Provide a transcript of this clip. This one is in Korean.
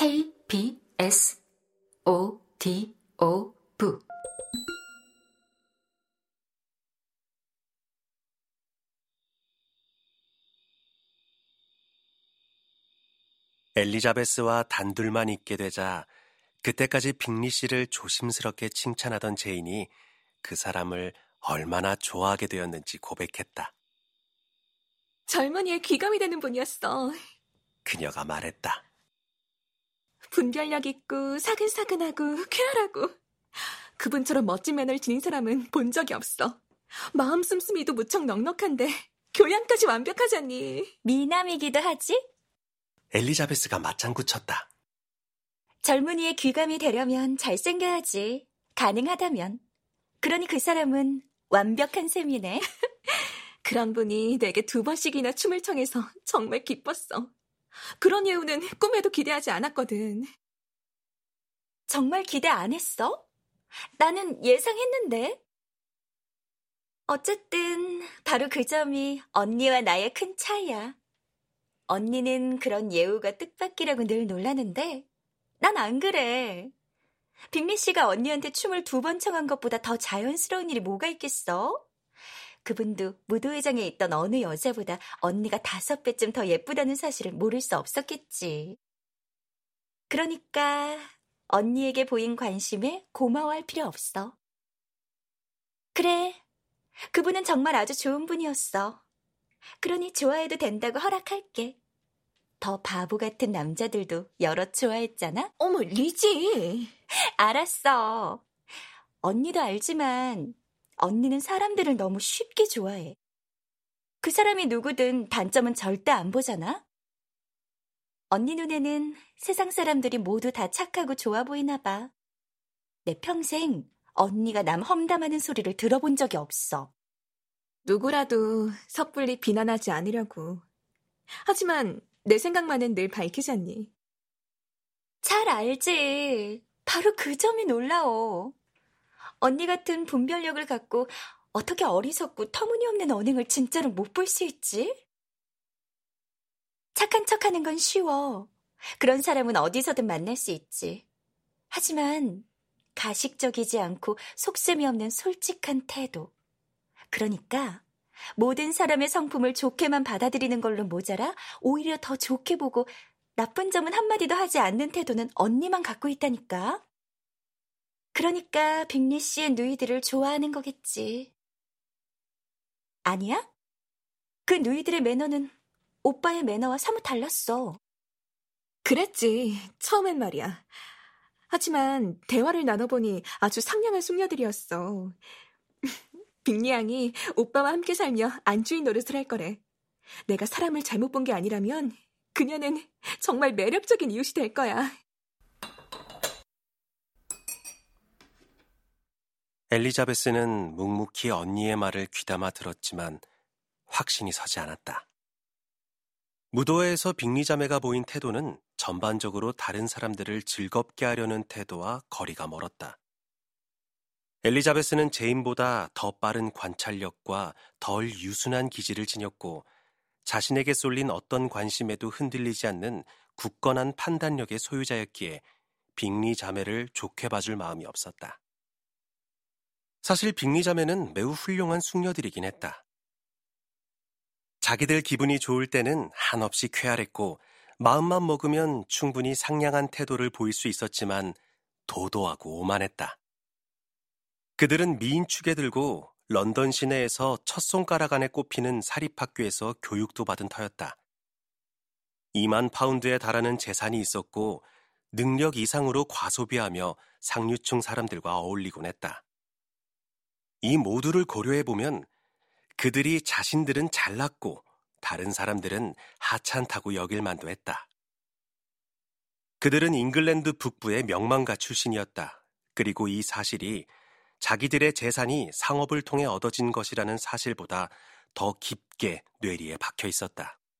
K, B, S, O, D, O, V. 엘리자베스와 단둘만 있게 되자 그때까지 빙리 씨를 조심스럽게 칭찬하던 제인이 그 사람을 얼마나 좋아하게 되었는지 고백했다. 젊은이의 귀감이 되는 분이었어. 그녀가 말했다. 분별력 있고 사근사근하고 쾌활하고 그분처럼 멋진 매너를 지닌 사람은 본 적이 없어. 마음 씀씀이도 무척 넉넉한데 교양까지 완벽하잖니. 미남이기도 하지? 엘리자베스가 맞장구 쳤다. 젊은이의 귀감이 되려면 잘생겨야지. 가능하다면. 그러니 그 사람은 완벽한 셈이네. 그런 분이 내게 두 번씩이나 춤을 청해서 정말 기뻤어. 그런 예우는 꿈에도 기대하지 않았거든. 정말 기대 안 했어? 나는 예상했는데. 어쨌든 바로 그 점이 언니와 나의 큰 차이야. 언니는 그런 예우가 뜻밖이라고 늘 놀라는데 난 안 그래. 빅리 씨가 언니한테 춤을 두 번 청한 것보다 더 자연스러운 일이 뭐가 있겠어? 그분도 무도회장에 있던 어느 여자보다 언니가 다섯 배쯤 더 예쁘다는 사실을 모를 수 없었겠지. 그러니까 언니에게 보인 관심에 고마워할 필요 없어. 그래. 그분은 정말 아주 좋은 분이었어. 그러니 좋아해도 된다고 허락할게. 더 바보 같은 남자들도 여러 좋아했잖아? 어머, 리지. 알았어. 언니도 알지만 언니는 사람들을 너무 쉽게 좋아해. 그 사람이 누구든 단점은 절대 안 보잖아? 언니 눈에는 세상 사람들이 모두 다 착하고 좋아 보이나 봐. 내 평생 언니가 남 험담하는 소리를 들어본 적이 없어. 누구라도 섣불리 비난하지 않으려고. 하지만 내 생각만은 늘 밝히잖니. 잘 알지. 바로 그 점이 놀라워. 언니 같은 분별력을 갖고 어떻게 어리석고 터무니없는 언행을 진짜로 못 볼 수 있지? 착한 척 하는 건 쉬워. 그런 사람은 어디서든 만날 수 있지. 하지만 가식적이지 않고 속셈이 없는 솔직한 태도. 그러니까 모든 사람의 성품을 좋게만 받아들이는 걸로 모자라 오히려 더 좋게 보고 나쁜 점은 한마디도 하지 않는 태도는 언니만 갖고 있다니까. 그러니까 빅리 씨의 누이들을 좋아하는 거겠지. 아니야? 그 누이들의 매너는 오빠의 매너와 사뭇 달랐어. 그랬지. 처음엔 말이야. 하지만 대화를 나눠보니 아주 상냥한 숙녀들이었어. 빅리 양이 오빠와 함께 살며 안주인 노릇을 할 거래. 내가 사람을 잘못 본 게 아니라면 그녀는 정말 매력적인 이웃이 될 거야. 엘리자베스는 묵묵히 언니의 말을 귀담아 들었지만 확신이 서지 않았다. 무도회에서 빅리 자매가 보인 태도는 전반적으로 다른 사람들을 즐겁게 하려는 태도와 거리가 멀었다. 엘리자베스는 제인보다 더 빠른 관찰력과 덜 유순한 기질을 지녔고 자신에게 쏠린 어떤 관심에도 흔들리지 않는 굳건한 판단력의 소유자였기에 빅리 자매를 좋게 봐줄 마음이 없었다. 사실 빅리 자매는 매우 훌륭한 숙녀들이긴 했다. 자기들 기분이 좋을 때는 한없이 쾌활했고 마음만 먹으면 충분히 상냥한 태도를 보일 수 있었지만 도도하고 오만했다. 그들은 미인 축에 들고 런던 시내에서 첫 손가락 안에 꼽히는 사립학교에서 교육도 받은 터였다. 2만 파운드에 달하는 재산이 있었고 능력 이상으로 과소비하며 상류층 사람들과 어울리곤 했다. 이 모두를 고려해 보면 그들이 자신들은 잘났고 다른 사람들은 하찮다고 여길 만도 했다. 그들은 잉글랜드 북부의 명망가 출신이었다. 그리고 이 사실이 자기들의 재산이 상업을 통해 얻어진 것이라는 사실보다 더 깊게 뇌리에 박혀 있었다.